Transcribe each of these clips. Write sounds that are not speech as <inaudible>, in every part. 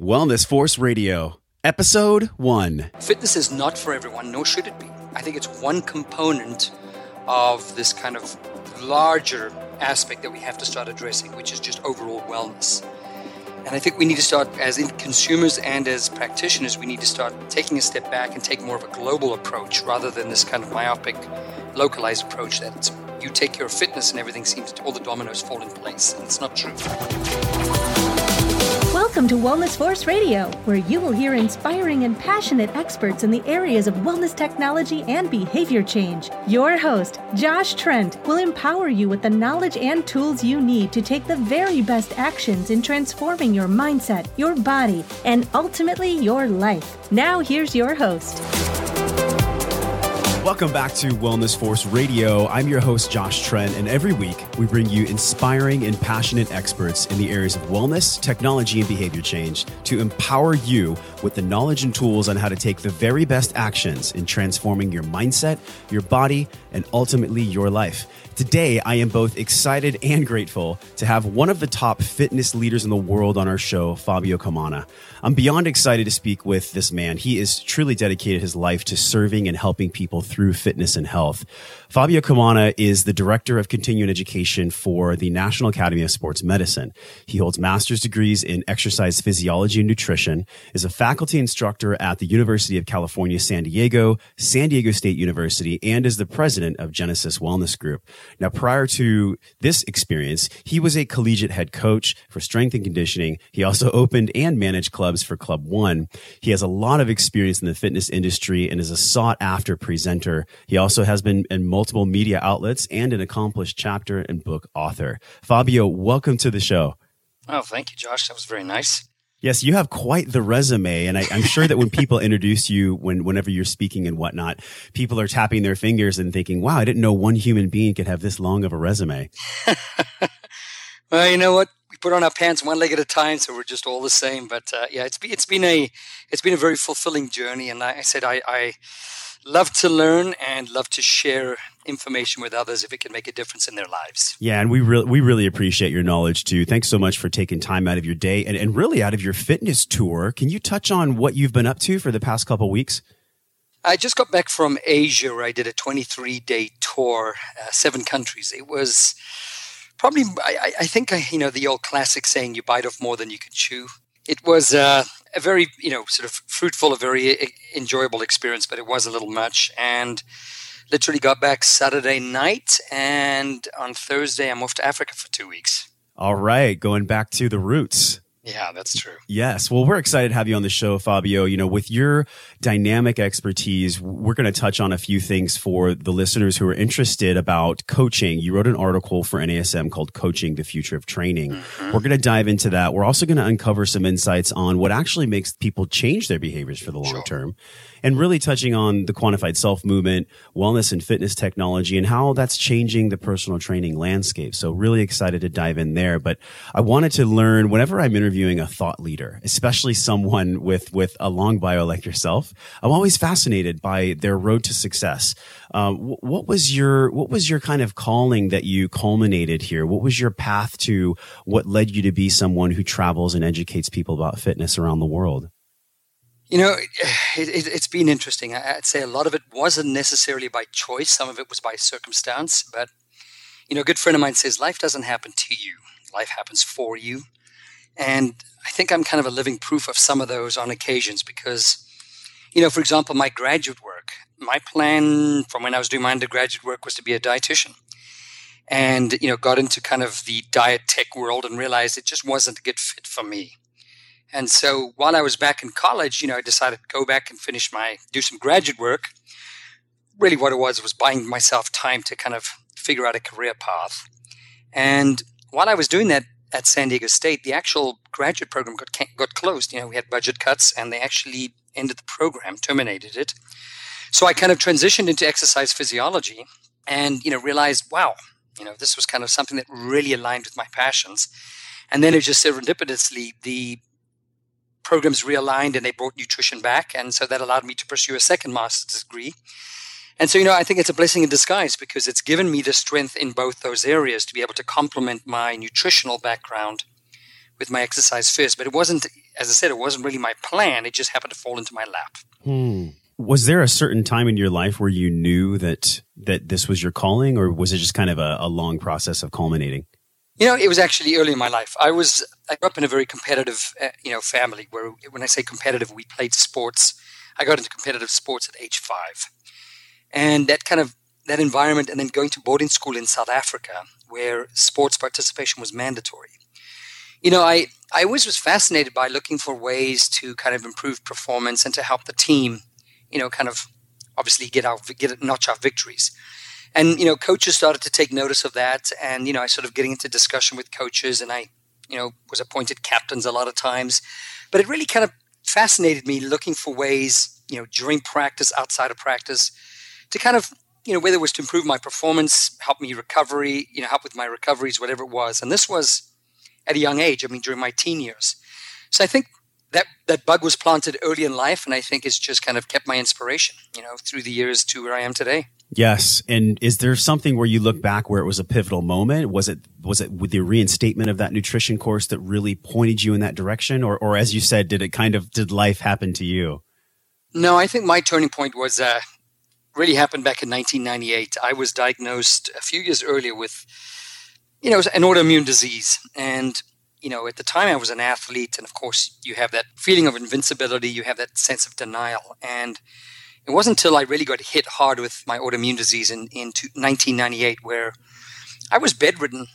Wellness Force Radio, Episode 1. Fitness is not for everyone, nor should it be. I think it's one component of this kind of larger aspect that we have to start addressing, which is just overall wellness. And I think we need to start, as consumers and as practitioners, we need to start taking a step back and take more of a global approach rather than this kind of myopic, localized approach that you take your fitness and everything seems to, all the dominoes fall in place. And it's not true. Welcome to Wellness Force Radio, where you will hear inspiring and passionate experts in the areas of wellness technology and behavior change. Your host, Josh Trent, will empower you with the knowledge and tools you need to take the very best actions in transforming your mindset, your body, and ultimately your life. Now, here's your host. Welcome back to Wellness Force Radio. I'm your host, Josh Trent, and every week we bring you inspiring and passionate experts in the areas of wellness, technology, and behavior change to empower you with the knowledge and tools on how to take the very best actions in transforming your mindset, your body, and ultimately your life. Today, I am both excited and grateful to have one of the top fitness leaders in the world on our show, Fabio Comana. I'm beyond excited to speak with this man. He is truly dedicated his life to serving and helping people through fitness and health. Fabio Comana is the director of continuing education for the National Academy of Sports Medicine. He holds master's degrees in exercise physiology and nutrition, is a faculty instructor at the University of California, San Diego, San Diego State University, and is the president of Genesis Wellness Group. Now, prior to this experience, he was a collegiate head coach for strength and conditioning. He also <laughs> opened and managed clubs for Club One. He has a lot of experience in the fitness industry and is a sought after presenter. He also has been in multiple media outlets and an accomplished chapter and book author. Fabio, welcome to the show. Oh, thank you, Josh. That was very nice. Yes, you have quite the resume, and I, am sure that when people introduce you, when whenever you're speaking and whatnot, people are tapping their fingers and thinking, "Wow, I didn't know one human being could have this long of a resume." <laughs> well, you know what? We put on our pants one leg at a time, so we're just all the same. But uh, yeah, it's been it's been a it's been a very fulfilling journey, and I, I said I, I love to learn and love to share information with others if it can make a difference in their lives. Yeah, and we really we really appreciate your knowledge too. Thanks so much for taking time out of your day and, and really out of your fitness tour. Can you touch on what you've been up to for the past couple weeks? I just got back from Asia where I did a 23 day tour, uh, seven countries. It was probably, I, I think, I, you know, the old classic saying, you bite off more than you can chew. It was uh, a very, you know, sort of fruitful, a very uh, enjoyable experience, but it was a little much. And literally got back Saturday night, and on Thursday I'm off to Africa for two weeks. All right, going back to the roots. Yeah, that's true. Yes. Well, we're excited to have you on the show, Fabio. You know, with your dynamic expertise, we're going to touch on a few things for the listeners who are interested about coaching. You wrote an article for NASM called Coaching the Future of Training. Mm-hmm. We're going to dive into that. We're also going to uncover some insights on what actually makes people change their behaviors for the long sure. term and really touching on the quantified self movement, wellness and fitness technology, and how that's changing the personal training landscape. So really excited to dive in there. But I wanted to learn whenever I'm interviewing a thought leader, especially someone with, with a long bio like yourself, I'm always fascinated by their road to success. Uh, what was your, what was your kind of calling that you culminated here? What was your path to what led you to be someone who travels and educates people about fitness around the world? You know, <sighs> it, has it, been interesting. I'd say a lot of it wasn't necessarily by choice. Some of it was by circumstance. But, you know, a good friend of mine says life doesn't happen to you, life happens for you. And I think I'm kind of a living proof of some of those on occasions because, you know, for example, my graduate work, my plan from when I was doing my undergraduate work was to be a dietitian. And, you know, got into kind of the diet tech world and realized it just wasn't a good fit for me. And so while I was back in college, you know, I decided to go back and finish my, do some graduate work. Really, what it was was buying myself time to kind of figure out a career path. And while I was doing that at San Diego State, the actual graduate program got, got closed. You know, we had budget cuts and they actually ended the program, terminated it. So I kind of transitioned into exercise physiology and, you know, realized, wow, you know, this was kind of something that really aligned with my passions. And then it just serendipitously, the programs realigned and they brought nutrition back. And so that allowed me to pursue a second master's degree. And so, you know, I think it's a blessing in disguise because it's given me the strength in both those areas to be able to complement my nutritional background with my exercise first. But it wasn't, as I said, it wasn't really my plan. It just happened to fall into my lap. Hmm. Was there a certain time in your life where you knew that that this was your calling, or was it just kind of a, a long process of culminating? You know, it was actually early in my life. I was I grew up in a very competitive, uh, you know, family where when I say competitive, we played sports. I got into competitive sports at age five, and that kind of that environment, and then going to boarding school in South Africa where sports participation was mandatory. You know, I I always was fascinated by looking for ways to kind of improve performance and to help the team, you know, kind of obviously get out get notch our victories and you know coaches started to take notice of that. And you know i started getting into discussion with coaches and i you know was appointed captains a lot of times. But it really kind of fascinated me looking for ways you know during practice outside of practice to kind of you know whether it was to improve my performance help me recovery you know help with my recoveries whatever it was. And this was at a young age i mean during my teen years. So i think that that bug was planted early in life and i think it's just kind of kept my inspiration you know through the years to where i am today Yes, and is there something where you look back where it was a pivotal moment? Was it was it with the reinstatement of that nutrition course that really pointed you in that direction, or or as you said, did it kind of did life happen to you? No, I think my turning point was uh, really happened back in 1998. I was diagnosed a few years earlier with, you know, an autoimmune disease, and you know, at the time I was an athlete, and of course you have that feeling of invincibility, you have that sense of denial, and it wasn't until I really got hit hard with my autoimmune disease in, in 1998 where I was bedridden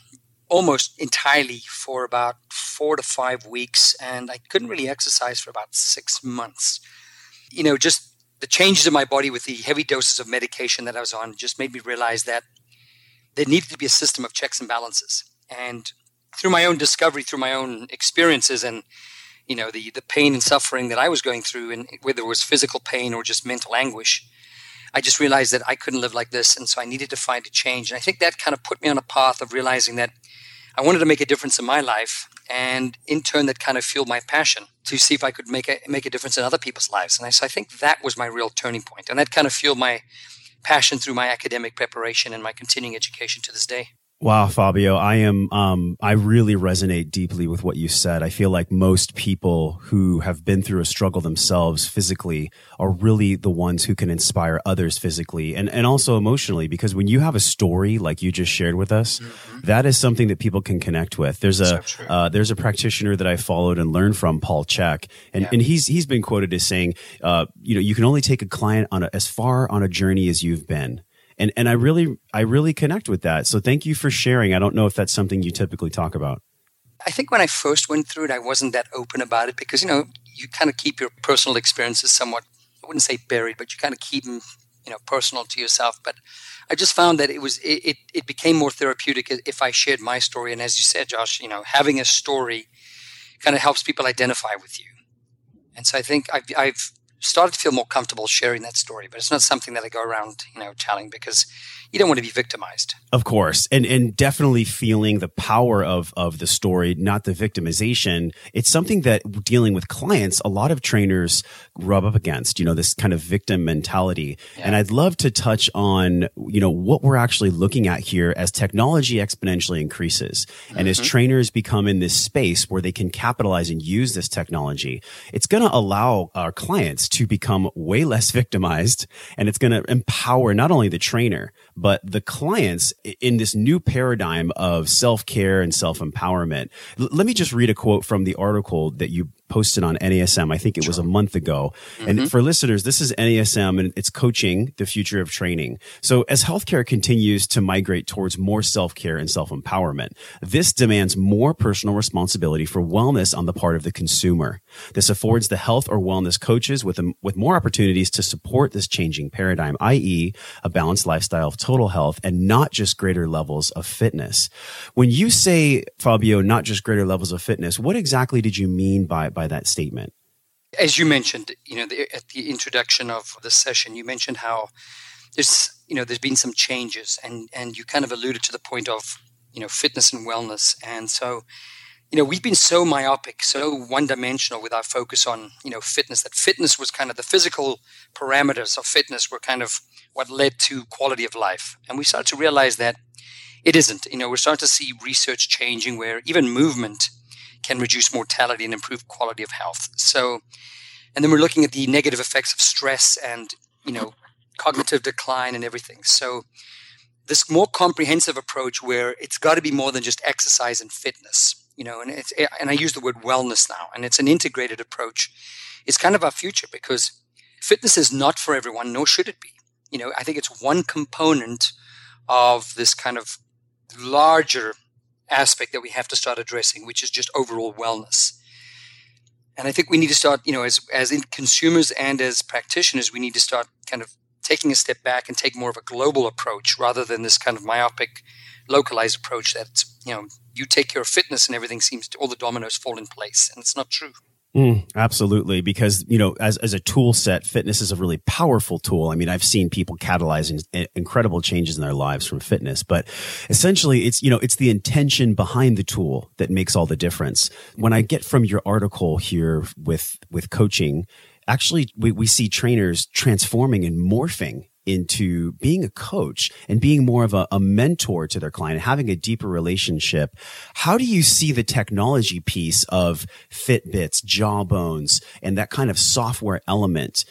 almost entirely for about four to five weeks, and I couldn't really exercise for about six months. You know, just the changes in my body with the heavy doses of medication that I was on just made me realize that there needed to be a system of checks and balances. And through my own discovery, through my own experiences, and you know the the pain and suffering that I was going through, and whether it was physical pain or just mental anguish, I just realized that I couldn't live like this, and so I needed to find a change. And I think that kind of put me on a path of realizing that I wanted to make a difference in my life, and in turn, that kind of fueled my passion to see if I could make a make a difference in other people's lives. And I, so I think that was my real turning point, and that kind of fueled my passion through my academic preparation and my continuing education to this day. Wow, Fabio, I am, um, I really resonate deeply with what you said. I feel like most people who have been through a struggle themselves physically are really the ones who can inspire others physically and, and also emotionally. Because when you have a story like you just shared with us, mm-hmm. that is something that people can connect with. There's a, so uh, there's a practitioner that I followed and learned from, Paul Chek, and, yeah. and he's, he's been quoted as saying, uh, you know, you can only take a client on a, as far on a journey as you've been and and I really I really connect with that. So thank you for sharing. I don't know if that's something you typically talk about. I think when I first went through it, I wasn't that open about it because you know you kind of keep your personal experiences somewhat I wouldn't say buried, but you kind of keep them you know personal to yourself. But I just found that it was it, it, it became more therapeutic if I shared my story. And as you said, Josh, you know having a story kind of helps people identify with you. And so I think I've, I've started to feel more comfortable sharing that story, but it's not something that I go around, you know, telling because you don't want to be victimized. Of course. And and definitely feeling the power of of the story, not the victimization. It's something that dealing with clients, a lot of trainers rub up against, you know, this kind of victim mentality. Yeah. And I'd love to touch on, you know, what we're actually looking at here as technology exponentially increases and mm-hmm. as trainers become in this space where they can capitalize and use this technology. It's going to allow our clients to become way less victimized and it's going to empower not only the trainer, but the clients in this new paradigm of self care and self empowerment. L- let me just read a quote from the article that you posted on NASM. I think it was a month ago. Mm-hmm. And for listeners, this is NASM and it's coaching the future of training. So as healthcare continues to migrate towards more self-care and self-empowerment, this demands more personal responsibility for wellness on the part of the consumer. This affords the health or wellness coaches with, a, with more opportunities to support this changing paradigm, i.e. a balanced lifestyle of total health and not just greater levels of fitness. When you say, Fabio, not just greater levels of fitness, what exactly did you mean by, by that statement? As you mentioned, you know, the, at the introduction of the session, you mentioned how there's, you know, there's been some changes, and and you kind of alluded to the point of, you know, fitness and wellness, and so, you know, we've been so myopic, so one-dimensional with our focus on, you know, fitness that fitness was kind of the physical parameters of fitness were kind of what led to quality of life, and we started to realize that it isn't. You know, we're starting to see research changing where even movement can reduce mortality and improve quality of health. So, and then we're looking at the negative effects of stress and, you know, cognitive decline and everything. So, this more comprehensive approach where it's got to be more than just exercise and fitness, you know, and it's, and I use the word wellness now, and it's an integrated approach. It's kind of our future because fitness is not for everyone, nor should it be. You know, I think it's one component of this kind of larger aspect that we have to start addressing, which is just overall wellness. And I think we need to start, you know, as as consumers and as practitioners, we need to start kind of taking a step back and take more of a global approach rather than this kind of myopic, localized approach that you know you take of fitness and everything seems to all the dominoes fall in place, and it's not true. Mm, absolutely, because you know, as as a tool set, fitness is a really powerful tool. I mean, I've seen people catalyzing incredible changes in their lives from fitness, but essentially, it's you know, it's the intention behind the tool that makes all the difference. When I get from your article here with with coaching, actually, we we see trainers transforming and morphing into being a coach and being more of a, a, mentor to their client, having a deeper relationship. How do you see the technology piece of Fitbits, Jawbones, and that kind of software element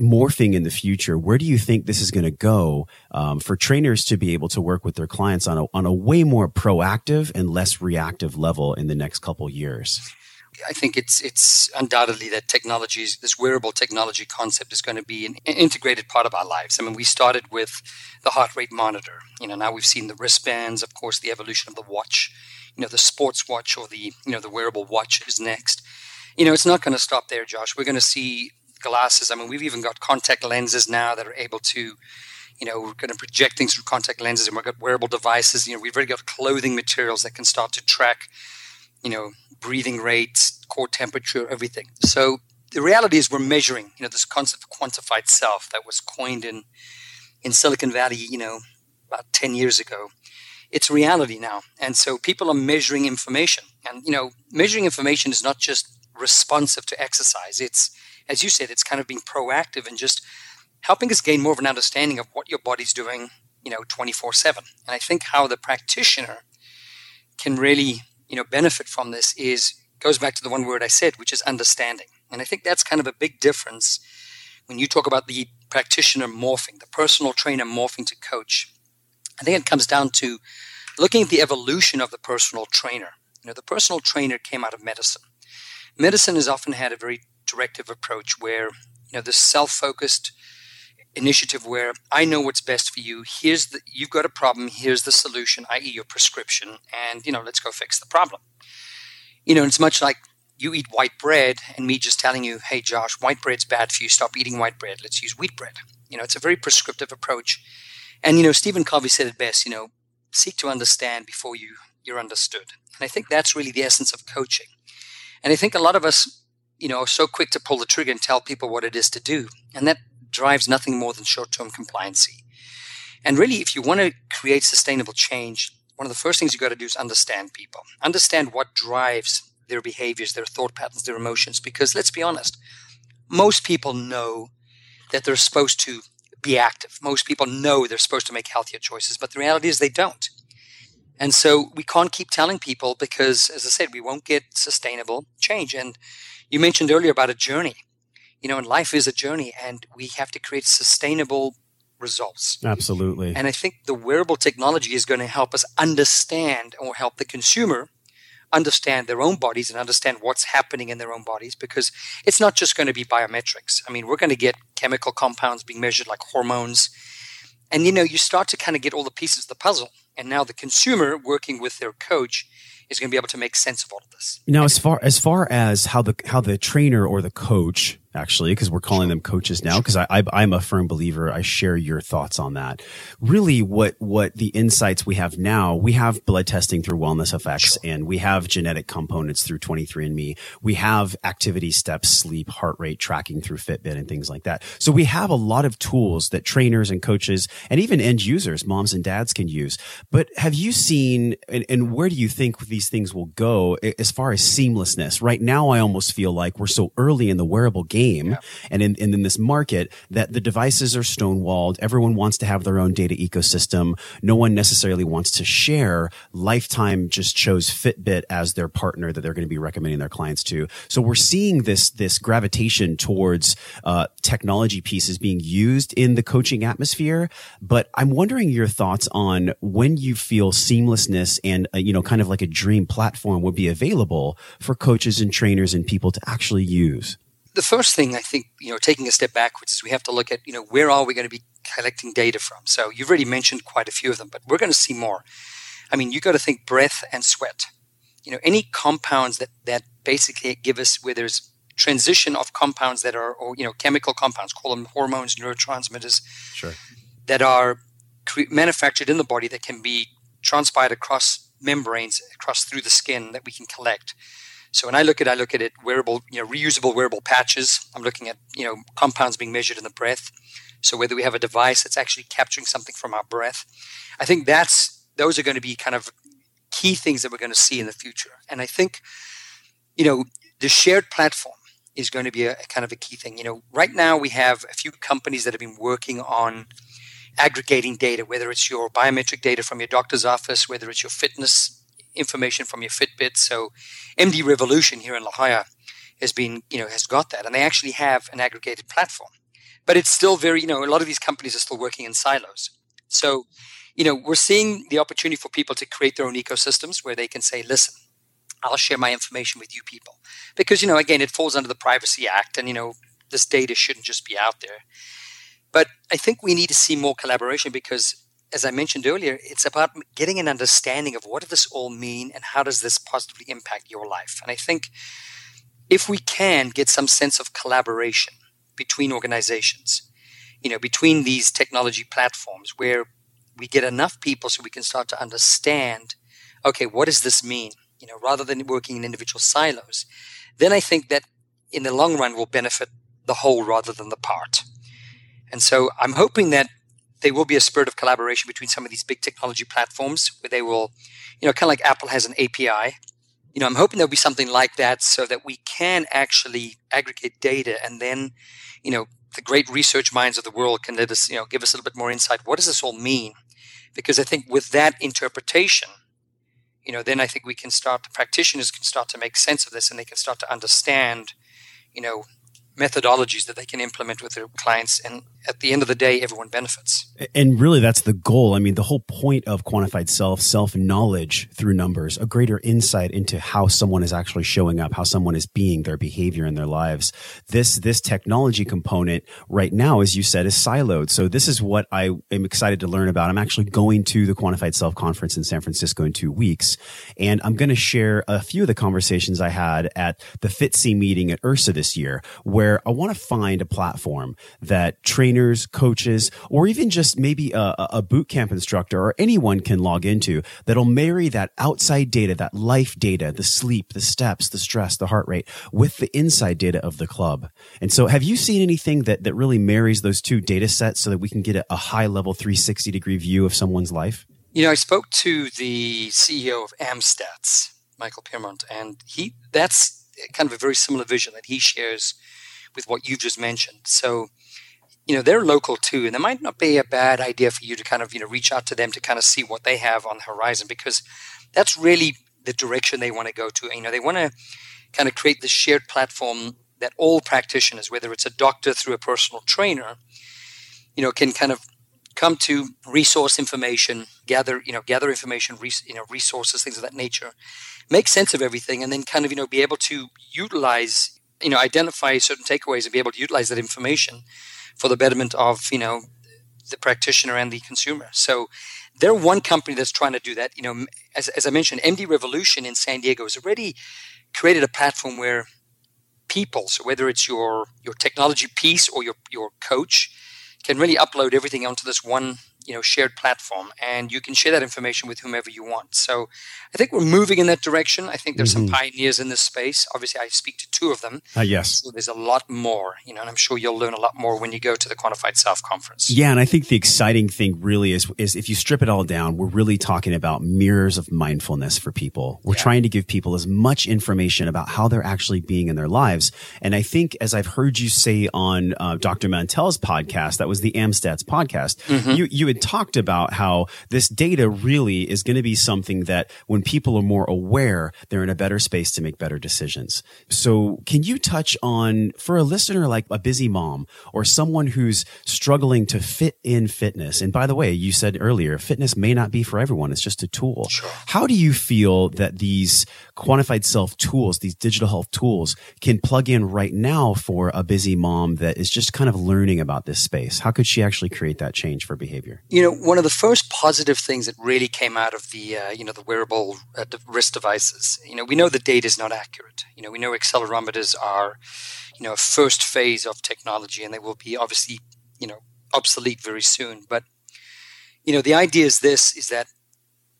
morphing in the future? Where do you think this is going to go um, for trainers to be able to work with their clients on a, on a way more proactive and less reactive level in the next couple years? I think it's it's undoubtedly that technology, this wearable technology concept, is going to be an integrated part of our lives. I mean, we started with the heart rate monitor. You know, now we've seen the wristbands, of course, the evolution of the watch. You know, the sports watch or the you know the wearable watch is next. You know, it's not going to stop there, Josh. We're going to see glasses. I mean, we've even got contact lenses now that are able to you know, we're going to project things through contact lenses and we've got wearable devices. You know, we've already got clothing materials that can start to track, you know, breathing rates, core temperature, everything. So the reality is we're measuring, you know, this concept of quantified self that was coined in in Silicon Valley, you know, about 10 years ago. It's reality now. And so people are measuring information. And, you know, measuring information is not just responsive to exercise. It's, as you said, it's kind of being proactive and just helping us gain more of an understanding of what your body's doing, you know, 24 7. And I think how the practitioner can really you know benefit from this is goes back to the one word I said, which is understanding. And I think that's kind of a big difference when you talk about the practitioner morphing, the personal trainer morphing to coach. I think it comes down to looking at the evolution of the personal trainer. You know, the personal trainer came out of medicine. Medicine has often had a very directive approach where, you know, this self-focused initiative where I know what's best for you. Here's the you've got a problem. Here's the solution, i.e., your prescription, and you know, let's go fix the problem. You know, it's much like you eat white bread, and me just telling you, "Hey, Josh, white bread's bad for you. Stop eating white bread. Let's use wheat bread." You know, it's a very prescriptive approach. And you know, Stephen Covey said it best. You know, seek to understand before you you're understood. And I think that's really the essence of coaching. And I think a lot of us, you know, are so quick to pull the trigger and tell people what it is to do, and that drives nothing more than short term compliancy. And really, if you want to create sustainable change, one of the first things you got to do is understand people, understand what drives their behaviors, their thought patterns, their emotions. Because let's be honest, most people know that they're supposed to be active. Most people know they're supposed to make healthier choices, but the reality is they don't. And so we can't keep telling people because, as I said, we won't get sustainable change. And you mentioned earlier about a journey you know, and life is a journey and we have to create sustainable results. Absolutely. And I think the wearable technology is going to help us understand or help the consumer understand their own bodies and understand what's happening in their own bodies because it's not just going to be biometrics. I mean, we're going to get chemical compounds being measured like hormones. And you know, you start to kind of get all the pieces of the puzzle. And now the consumer working with their coach is going to be able to make sense of all of this. Now, as far as far as how the how the trainer or the coach actually, because we're calling them coaches now, because I, I am a firm believer. I share your thoughts on that. Really, what what the insights we have now, we have blood testing through Wellness FX, and we have genetic components through 23andMe. We have activity steps, sleep, heart rate tracking through Fitbit, and things like that. So we have a lot of tools that trainers and coaches and even end users, moms and dads, can use. But have you seen, and, and where do you think these things will go as far as seamlessness. Right now, I almost feel like we're so early in the wearable game yeah. and in, and in this market that the devices are stonewalled. Everyone wants to have their own data ecosystem. No one necessarily wants to share. Lifetime just chose Fitbit as their partner that they're going to be recommending their clients to. So we're seeing this, this gravitation towards, uh, technology pieces being used in the coaching atmosphere. But I'm wondering your thoughts on when you feel seamlessness and, uh, you know, kind of like a dream platform would be available for coaches and trainers and people to actually use? The first thing I think, you know, taking a step backwards is we have to look at, you know, where are we going to be collecting data from? So you've already mentioned quite a few of them, but we're going to see more. I mean, you've got to think breath and sweat. You know, any compounds that that basically give us where there's transition of compounds that are, or you know, chemical compounds, call them hormones, neurotransmitters, sure. that are cre- manufactured in the body that can be transpired across membranes, across through the skin that we can collect. So when I look at, I look at it wearable, you know, reusable wearable patches. I'm looking at, you know, compounds being measured in the breath. So whether we have a device that's actually capturing something from our breath, I think that's those are going to be kind of key things that we're going to see in the future. And I think, you know, the shared platform is going to be a, a kind of a key thing. You know, right now we have a few companies that have been working on aggregating data, whether it's your biometric data from your doctor's office, whether it's your fitness information from your Fitbit. So MD Revolution here in La Jolla has been, you know, has got that. And they actually have an aggregated platform. But it's still very, you know, a lot of these companies are still working in silos. So, you know, we're seeing the opportunity for people to create their own ecosystems where they can say, listen, I'll share my information with you people. Because, you know, again, it falls under the Privacy Act and, you know, this data shouldn't just be out there. But I think we need to see more collaboration because, as I mentioned earlier, it's about getting an understanding of what does this all mean and how does this positively impact your life. And I think if we can get some sense of collaboration between organizations, you know, between these technology platforms where we get enough people so we can start to understand, okay, what does this mean? You know, rather than working in individual silos, then I think that in the long run will benefit the whole rather than the part. And so I'm hoping that there will be a spirit of collaboration between some of these big technology platforms where they will, you know, kind of like Apple has an API. You know, I'm hoping there'll be something like that so that we can actually aggregate data and then, you know, the great research minds of the world can let us, you know, give us a little bit more insight. What does this all mean? Because I think with that interpretation, you know, then I think we can start, the practitioners can start to make sense of this and they can start to understand, you know, methodologies that they can implement with their clients and at the end of the day everyone benefits. And really that's the goal. I mean the whole point of quantified self self knowledge through numbers a greater insight into how someone is actually showing up how someone is being their behavior in their lives. This this technology component right now as you said is siloed. So this is what i am excited to learn about. I'm actually going to the quantified self conference in san francisco in two weeks and i'm going to share a few of the conversations i had at the FITSE meeting at IHRSA this year where where I want to find a platform that trainers, coaches, or even just maybe a, a boot camp instructor or anyone can log into that'll marry that outside data, that life data, the sleep, the steps, the stress, the heart rate with the inside data of the club. And so have you seen anything that, that really marries those two data sets so that we can get a, a high level 360 degree view of someone's life? You know, I spoke to the CEO of Amstats, Michael Piermont, and he that's kind of a very similar vision that he shares with what you've just mentioned. So, you know, they're local too, and it might not be a bad idea for you to kind of, you know, reach out to them to kind of see what they have on the horizon because that's really the direction they want to go to. You know, they want to kind of create this shared platform that all practitioners, whether it's a doctor through a personal trainer, you know, can kind of come to resource information, gather, you know, gather information, res- you know, resources, things of that nature, make sense of everything, and then kind of, you know, be able to utilize you know identify certain takeaways and be able to utilize that information for the betterment of you know the practitioner and the consumer. So they're one company that's trying to do that. You know, as, as I mentioned, MD Revolution in San Diego has already created a platform where people, so whether it's your your technology piece or your your coach, can really upload everything onto this one you know shared platform and you can share that information with whomever you want. So i think we're moving in that direction. I think there's mm-hmm. some pioneers in this space. Obviously i speak to two of them. Uh, yes. So there's a lot more you know and i'm sure you'll learn a lot more when you go to the quantified self conference. Yeah and i think the exciting thing really is is if you strip it all down we're really talking about mirrors of mindfulness for people. We're yeah. trying to give people as much information about how they're actually being in their lives. And i think as i've heard you say on uh, dr mantel's podcast that was the amstats podcast mm-hmm. you you had talked about how this data really is going to be something that when people are more aware, they're in a better space to make better decisions. So can you touch on, for a listener like a busy mom or someone who's struggling to fit in fitness? And by the way, you said earlier, fitness may not be for everyone. It's just a tool. Sure. How do you feel that these quantified self tools, these digital health tools can plug in right now for a busy mom that is just kind of learning about this space? How could she actually create that change for behavior? You know, one of the first positive things that really came out of the, uh, you know, the wearable uh, wrist devices, you know, we know the data is not accurate. You know, we know accelerometers are, you know, a first phase of technology and they will be obviously, you know, obsolete very soon. But, you know, the idea is this, is that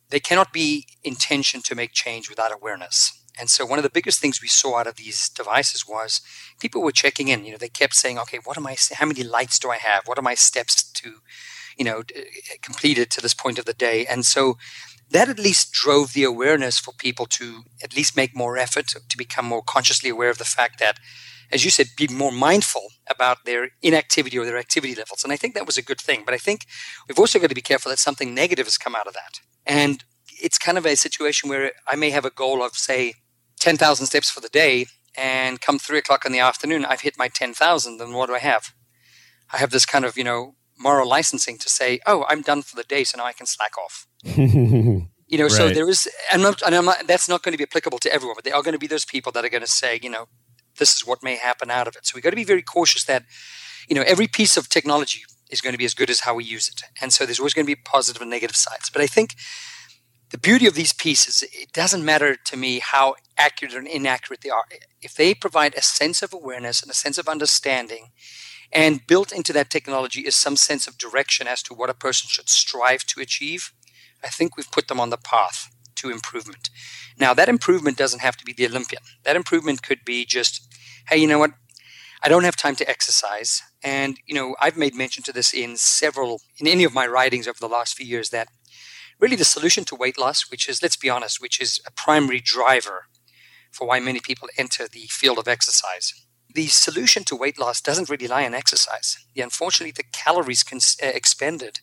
they cannot be intention to make change without awareness. And so one of the biggest things we saw out of these devices was people were checking in. You know, they kept saying, "Okay, what am I? How many lights do I have? What are my steps to, you know, completed to this point of the day?" And so that at least drove the awareness for people to at least make more effort to become more consciously aware of the fact that, as you said, be more mindful about their inactivity or their activity levels. And I think that was a good thing. But I think we've also got to be careful that something negative has come out of that. And it's kind of a situation where I may have a goal of, say, 10,000 steps for the day, and come three o'clock in the afternoon, I've hit my 10,000. Then what do I have? I have this kind of, you know, moral licensing to say, oh, I'm done for the day, so now I can slack off. <laughs> you know, right. so there is, and, not, and not, that's not going to be applicable to everyone, but there are going to be those people that are going to say, you know, this is what may happen out of it. So we've got to be very cautious that, you know, every piece of technology is going to be as good as how we use it. And so there's always going to be positive and negative sides. But I think the beauty of these pieces, it doesn't matter to me how accurate or inaccurate they are. If they provide a sense of awareness and a sense of understanding, and built into that technology is some sense of direction as to what a person should strive to achieve, I think we've put them on the path to improvement. Now, that improvement doesn't have to be the Olympian. That improvement could be just, hey, you know what? I don't have time to exercise. And, you know, I've made mention to this in several, in any of my writings over the last few years that really the solution to weight loss, which is, let's be honest, which is a primary driver for why many people enter the field of exercise. The solution to weight loss doesn't really lie in exercise. Yeah, unfortunately, the calories cons- uh, expended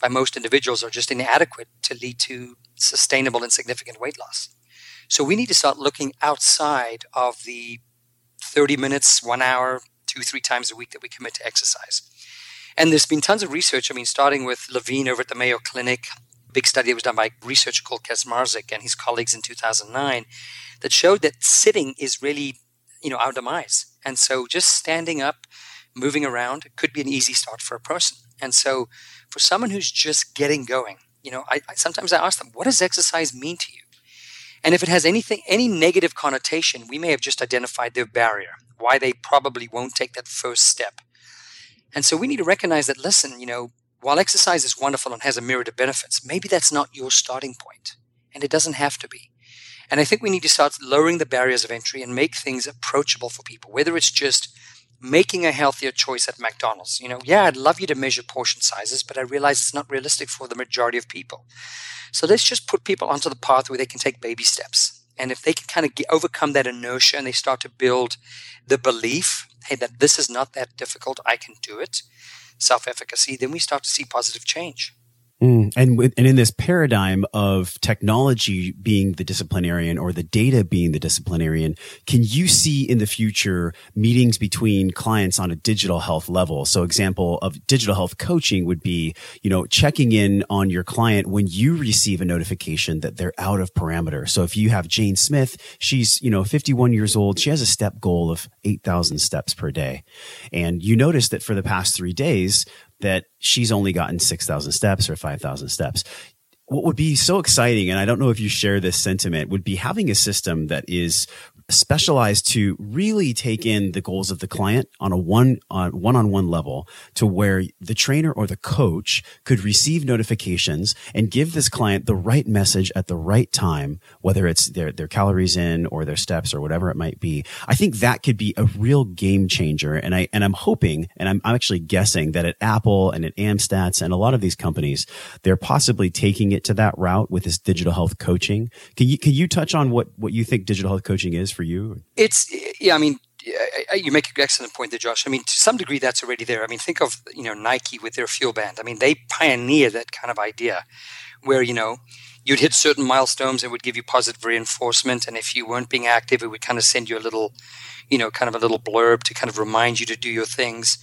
by most individuals are just inadequate to lead to sustainable and significant weight loss. So we need to start looking outside of the 30 minutes, one hour, two, three times a week that we commit to exercise. And there's been tons of research. I mean, starting with Levine over at the Mayo Clinic, big study that was done by researcher called Katzmarzyk and his colleagues in 2009 that showed that sitting is really, you know, our demise. And so just standing up, moving around could be an easy start for a person. And so for someone who's just getting going, you know, I, I sometimes I ask them, what does exercise mean to you? And if it has anything, any negative connotation, we may have just identified their barrier, why they probably won't take that first step. And so we need to recognize that, listen, you know, while exercise is wonderful and has a myriad of benefits, maybe that's not your starting point, and it doesn't have to be. And I think we need to start lowering the barriers of entry and make things approachable for people, whether it's just making a healthier choice at McDonald's. You know, yeah, I'd love you to measure portion sizes, but I realize it's not realistic for the majority of people. So let's just put people onto the path where they can take baby steps. And if they can kind of get, overcome that inertia and they start to build the belief, hey, that this is not that difficult, I can do it, self efficacy, then we start to see positive change. Mm. And with, and in this paradigm of technology being the disciplinarian or the data being the disciplinarian, can you see in the future meetings between clients on a digital health level? So example of digital health coaching would be, you know, checking in on your client when you receive a notification that they're out of parameter. So if you have Jane Smith, she's, you know, 51 years old. She has a step goal of 8,000 steps per day. And you notice that for the past three days, that she's only gotten 6,000 steps or 5,000 steps. What would be so exciting, and I don't know if you share this sentiment, would be having a system that is specialized to really take in the goals of the client on a one on one on one level to where the trainer or the coach could receive notifications and give this client the right message at the right time, whether it's their, their calories in or their steps or whatever it might be. I think that could be a real game changer. And I, and I'm hoping, and I'm, I'm actually guessing that at Apple and at Amstats and a lot of these companies, they're possibly taking it to that route with this digital health coaching. Can you, can you touch on what, what you think digital health coaching is for you? It's, yeah, I mean, you make an excellent point there, Josh. I mean, to some degree, that's already there. I mean, think of you know Nike with their FuelBand. I mean, they pioneered that kind of idea, where you know you'd hit certain milestones and it would give you positive reinforcement, and if you weren't being active, it would kind of send you a little, you know, kind of a little blurb to kind of remind you to do your things.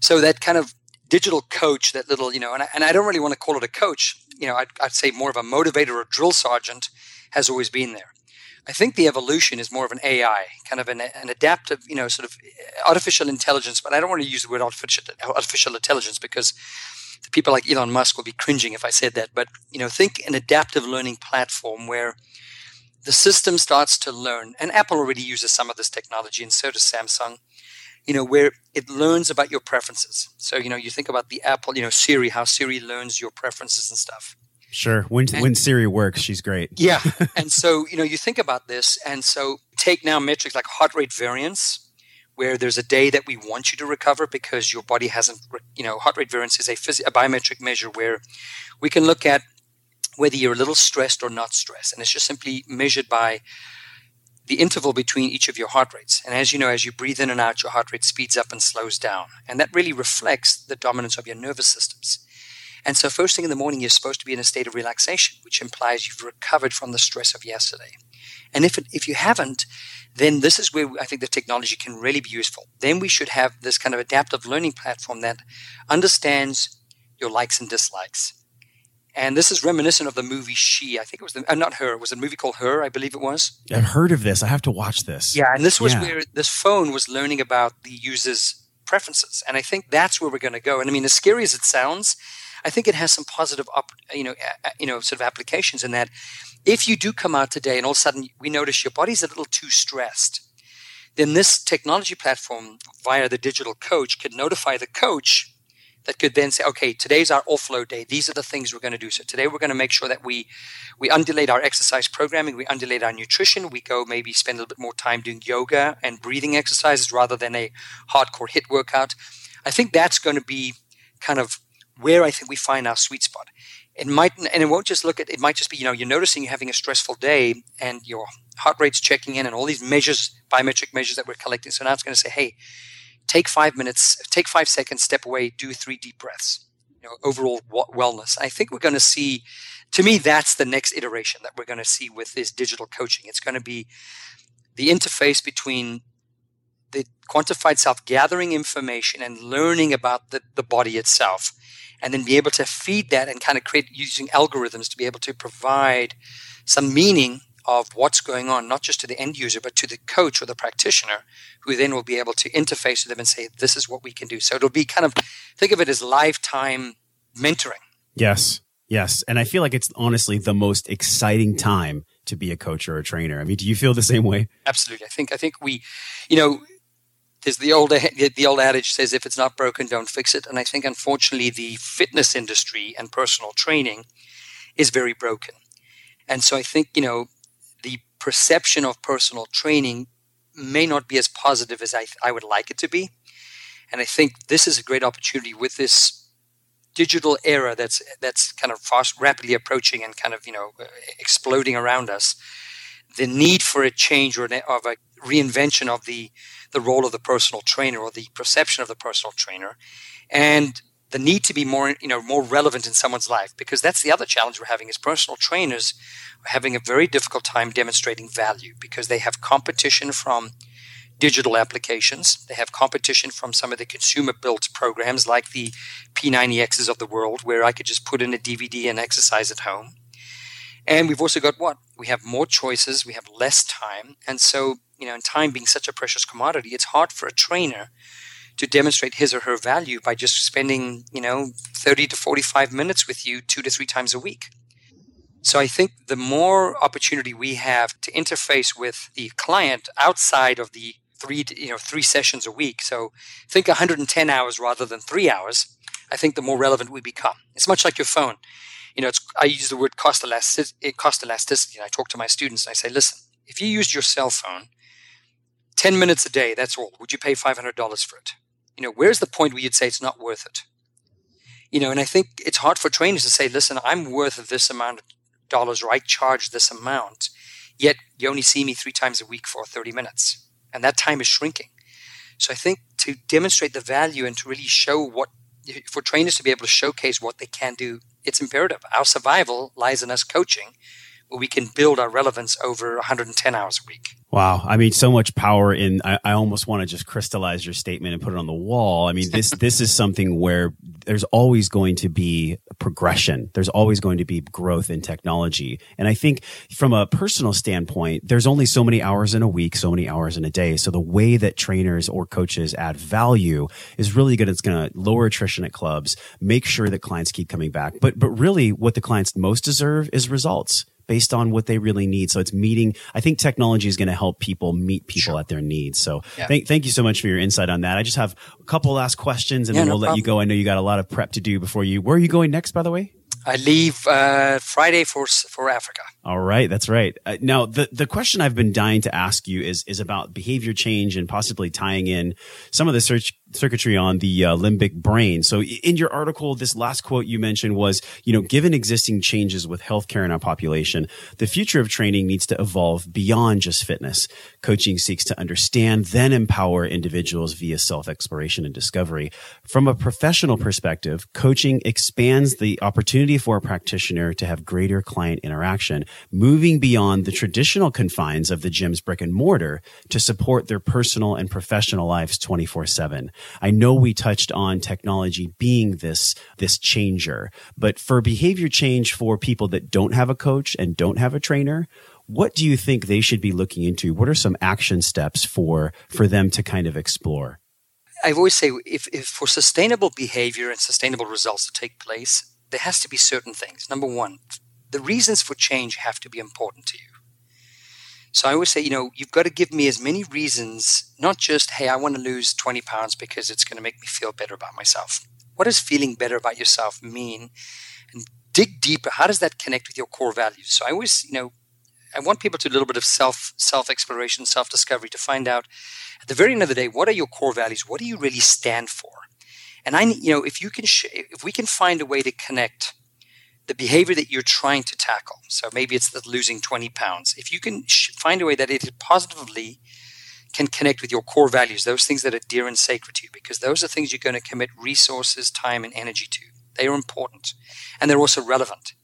So that kind of digital coach, that little, you know, and I, and I don't really want to call it a coach. You know, I'd, I'd say more of a motivator or drill sergeant has always been there. I think the evolution is more of an AI, kind of an, an, adaptive, you know, sort of artificial intelligence. But I don't want to use the word artificial, artificial intelligence because the people like Elon Musk will be cringing if I said that. But you know, think an adaptive learning platform where the system starts to learn, and Apple already uses some of this technology, and so does Samsung. You know, where it learns about your preferences. So you know, you think about the Apple, you know, Siri, how Siri learns your preferences and stuff. Sure. When and, when Siri works, she's great. Yeah. <laughs> and so, you know, you think about this and so take now metrics like heart rate variance where there's a day that we want you to recover because your body hasn't you know, heart rate variance is a, phys- a biometric measure where we can look at whether you're a little stressed or not stressed and it's just simply measured by the interval between each of your heart rates. And as you know, as you breathe in and out, your heart rate speeds up and slows down. And that really reflects the dominance of your nervous systems. And so, first thing in the morning, you're supposed to be in a state of relaxation, which implies you've recovered from the stress of yesterday. And if, it, if you haven't, then this is where I think the technology can really be useful. Then we should have this kind of adaptive learning platform that understands your likes and dislikes. And this is reminiscent of the movie She. I think it was the, uh, not her. It was a movie called Her, I believe it was. I've heard of this. I have to watch this. Yeah, and this was yeah. where this phone was learning about the user's preferences. And I think that's where we're going to go. And I mean, as scary as it sounds, I think it has some positive, up, you know, you know, sort of applications in that if you do come out today and all of a sudden we notice your body's a little too stressed, then this technology platform via the digital coach could notify the coach that could then say, okay, today's our offload day. These are the things we're going to do. So today we're going to make sure that we we undulate our exercise programming, we undulate our nutrition, we go maybe spend a little bit more time doing yoga and breathing exercises rather than a hardcore HIIT workout. I think that's going to be kind of where I think we find our sweet spot. It might, and it won't just look at, it might just be, you know, you're noticing you're having a stressful day and your heart rate's checking in and all these measures, biometric measures that we're collecting. So now it's going to say, hey, take five minutes, take five seconds, step away, do three deep breaths. You know, overall wellness. I think we're going to see, to me, that's the next iteration that we're going to see with this digital coaching. It's going to be the interface between the quantified self gathering information and learning about the, the body itself and then be able to feed that and kind of create using algorithms to be able to provide some meaning of what's going on, not just to the end user, but to the coach or the practitioner, who then will be able to interface with them and say, this is what we can do. So it'll be kind of, think of it as lifetime mentoring. Yes. Yes. And I feel like it's honestly the most exciting time to be a coach or a trainer. I mean, do you feel the same way? Absolutely. I think, I think we, you know, there's the old <laughs> the old adage says if it's not broken don't fix it. And i think unfortunately the fitness industry and personal training is very broken. And so i think you know the perception of personal training may not be as positive as i, I would like it to be. And i think this is a great opportunity with this digital era that's that's kind of fast rapidly approaching and kind of you know uh, exploding around us. The need for a change or of a reinvention of the the role of the personal trainer or the perception of the personal trainer and the need to be more you know more relevant in someone's life because that's the other challenge we're having is personal trainers are having a very difficult time demonstrating value because they have competition from digital applications. They have competition from some of the consumer built programs like the p90x's of the world where i could just put in a dvd and exercise at home. And we've also got what? We have more choices. We have less time. And so you know, and time being such a precious commodity, it's hard for a trainer to demonstrate his or her value by just spending, you know, 30 to 45 minutes with you two to three times a week. So I think the more opportunity we have to interface with the client outside of the three, you know, three sessions a week. So think 110 hours rather than three hours. I think the more relevant we become. It's much like your phone. You know, it's, I use the word cost elasticity. Cost elasticity. And I talk to my students and I say, listen, if you used your cell phone 10 minutes a day, that's all. Would you pay $500 for it? You know, where's the point where you'd say it's not worth it? You know, and I think it's hard for trainers to say, listen, I'm worth this amount of dollars or I charge this amount, yet you only see me three times a week for 30 minutes. And that time is shrinking. So I think to demonstrate the value and to really show what, for trainers to be able to showcase what they can do, it's imperative. Our survival lies in us coaching where we can build our relevance over 110 hours a week. Wow. I mean, so much power in, I, I almost want to just crystallize your statement and put it on the wall. I mean, this, this is something where there's always going to be progression. There's always going to be growth in technology. And I think from a personal standpoint, there's only so many hours in a week, so many hours in a day. So the way that trainers or coaches add value is really good. It's going to lower attrition at clubs, make sure that clients keep coming back. But, but really what the clients most deserve is results based on what they really need. So it's meeting. I think technology is going to help people meet people sure. at their needs. So yeah. thank, thank you so much for your insight on that. I just have a couple last questions and yeah, then we'll no let problem. you go. I know you got a lot of prep to do before you, where are you going next, by the way? I leave uh, Friday for for Africa. All right, that's right. Uh, now, the the question I've been dying to ask you is is about behavior change and possibly tying in some of the search circuitry on the uh, limbic brain. So in your article, this last quote you mentioned was, you know, given existing changes with healthcare in our population, the future of training needs to evolve beyond just fitness. Coaching seeks to understand, then empower individuals via self exploration and discovery. From a professional perspective, coaching expands the opportunity for a practitioner to have greater client interaction, moving beyond the traditional confines of the gym's brick and mortar to support their personal and professional lives 24 7. I know we touched on technology being this, this changer, but for behavior change for people that don't have a coach and don't have a trainer, what do you think they should be looking into? What are some action steps for, for them to kind of explore? I always say if, if for sustainable behavior and sustainable results to take place, there has to be certain things. Number one, the reasons for change have to be important to you. So I always say, you know, you've got to give me as many reasons, not just, hey, I want to lose 20 pounds because it's going to make me feel better about myself. What does feeling better about yourself mean? And dig deeper. How does that connect with your core values? So I always, you know, I want people to do a little bit of self self exploration, self discovery to find out at the very end of the day what are your core values? What do you really stand for? And I, you know, if you can, sh- if we can find a way to connect the behavior that you're trying to tackle. So maybe it's the losing 20 pounds. If you can sh- find a way that it positively can connect with your core values, those things that are dear and sacred to you, because those are things you're going to commit resources, time, and energy to. They are important and they're also relevant.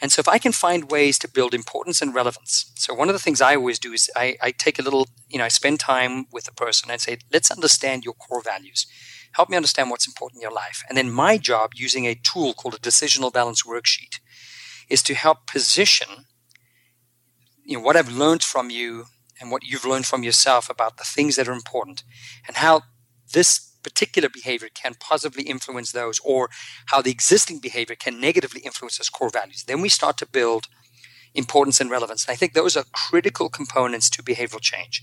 And so if I can find ways to build importance and relevance. So one of the things I always do is I, I take a little, you know, I spend time with a person and say, let's understand your core values. Help me understand what's important in your life. And then my job using a tool called a decisional balance worksheet is to help position you know what I've learned from you and what you've learned from yourself about the things that are important and how this particular behavior can positively influence those or how the existing behavior can negatively influence those core values. Then we start to build importance and relevance. And I think those are critical components to behavioral change.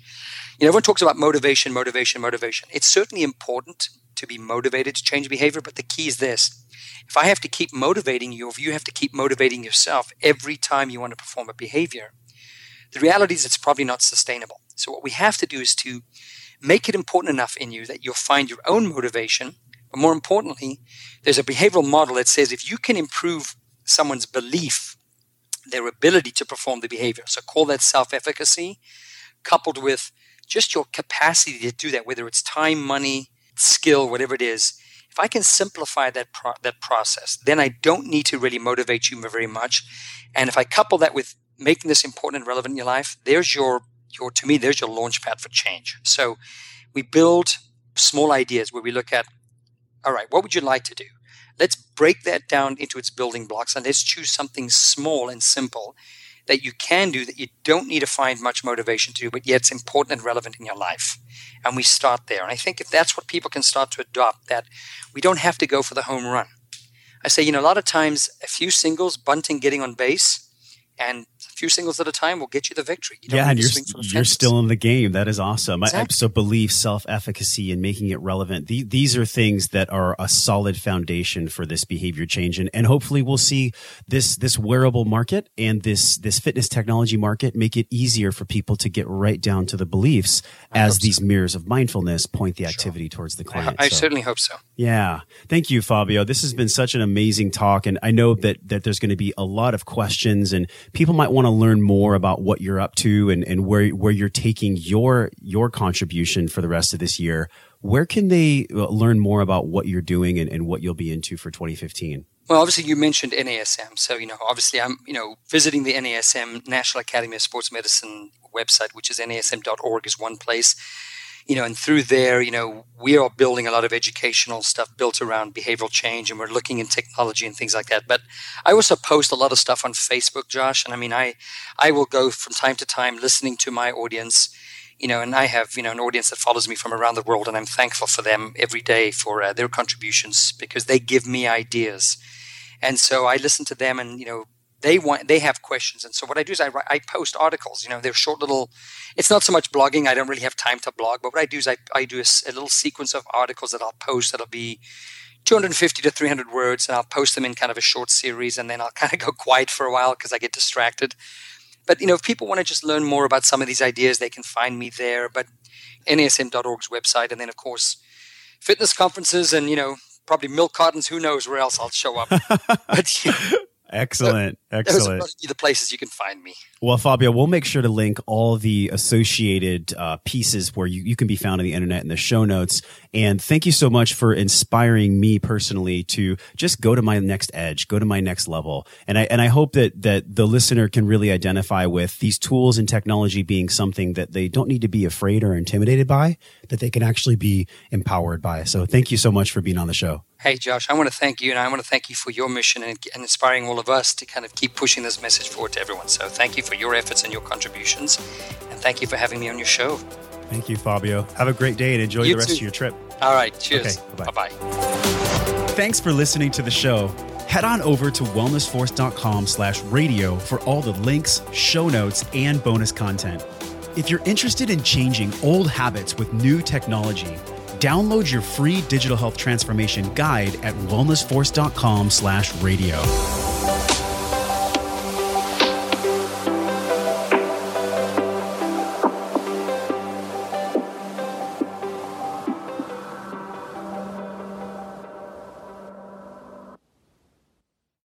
You know, everyone talks about motivation, motivation, motivation. It's certainly important to be motivated to change behavior. But the key is this if I have to keep motivating you, if you have to keep motivating yourself every time you want to perform a behavior, the reality is it's probably not sustainable. So, what we have to do is to make it important enough in you that you'll find your own motivation. But more importantly, there's a behavioral model that says if you can improve someone's belief, their ability to perform the behavior, so call that self efficacy, coupled with just your capacity to do that, whether it's time, money, skill, whatever it is, if I can simplify that pro- that process, then I don't need to really motivate you very much. And if I couple that with making this important and relevant in your life, there's your your to me there's your launch pad for change. So we build small ideas where we look at, all right, what would you like to do? Let's break that down into its building blocks and let's choose something small and simple that you can do that you don't need to find much motivation to do, but yet it's important and relevant in your life. And we start there. And I think if that's what people can start to adopt, that we don't have to go for the home run. I say, you know, a lot of times a few singles, bunting, getting on base, and few singles at a time will get you the victory. You yeah, and you're, you're still in the game. That is awesome. Exactly. I, I so believe self efficacy and making it relevant. The, these are things that are a solid foundation for this behavior change, and, and hopefully we'll see this this wearable market and this this fitness technology market make it easier for people to get right down to the beliefs I as these so. mirrors of mindfulness point the activity sure. towards the client. I, I so, certainly hope so. Yeah, thank you, Fabio. This has been such an amazing talk, and I know that that there's going to be a lot of questions and people might want to learn more about what you're up to and, and where, where you're taking your, your contribution for the rest of this year, where can they uh, learn more about what you're doing and, and what you'll be into for 2015? Well, obviously, you mentioned NASM. So, you know, obviously, I'm, you know, visiting the NASM National Academy of Sports Medicine website, which is nasm.org, is one place you know, and through there, you know, we are building a lot of educational stuff built around behavioral change, and we're looking in technology and things like that. But I also post a lot of stuff on Facebook, Josh, and I mean, I I will go from time to time listening to my audience, you know, and I have you know an audience that follows me from around the world, and I'm thankful for them every day for uh, their contributions because they give me ideas, and so I listen to them, and you know, they want they have questions. And so what i do is i write, i post articles you know they're short little it's not so much blogging i don't really have time to blog but what i do is i, I do a, a little sequence of articles that i'll post that'll be 250 to 300 words and i'll post them in kind of a short series and then i'll <laughs> kind of go quiet for a while because i get distracted. But you know if people want to just learn more about some of these ideas they can find me there but nasm.org's website and then of course fitness conferences and you know probably milk cartons who knows where else i'll show up. <laughs> But you know, Excellent. Excellent. <laughs> Those are the places you can find me. Well, Fabio, we'll make sure to link all the associated uh, pieces where you, you can be found on the internet in the show notes. And thank you so much for inspiring me personally to just go to my next edge, go to my next level. And I, and I hope that, that the listener can really identify with these tools and technology being something that they don't need to be afraid or intimidated by, that they can actually be empowered by. So thank you so much for being on the show. Hey, Josh, I want to thank you, and I want to thank you for your mission and, and, inspiring all of us to kind of keep pushing this message forward to everyone. So, thank you for your efforts and your contributions, and thank you for having me on your show. Thank you, Fabio. Have a great day and enjoy you the rest too. of your trip. All right, cheers. Okay, bye bye. Thanks for listening to the show. Head on over to wellnessforce.com slash radio for all the links, show notes, and bonus content. If you're interested in changing old habits with new technology, download your free digital health transformation guide at wellnessforce.com slash radio.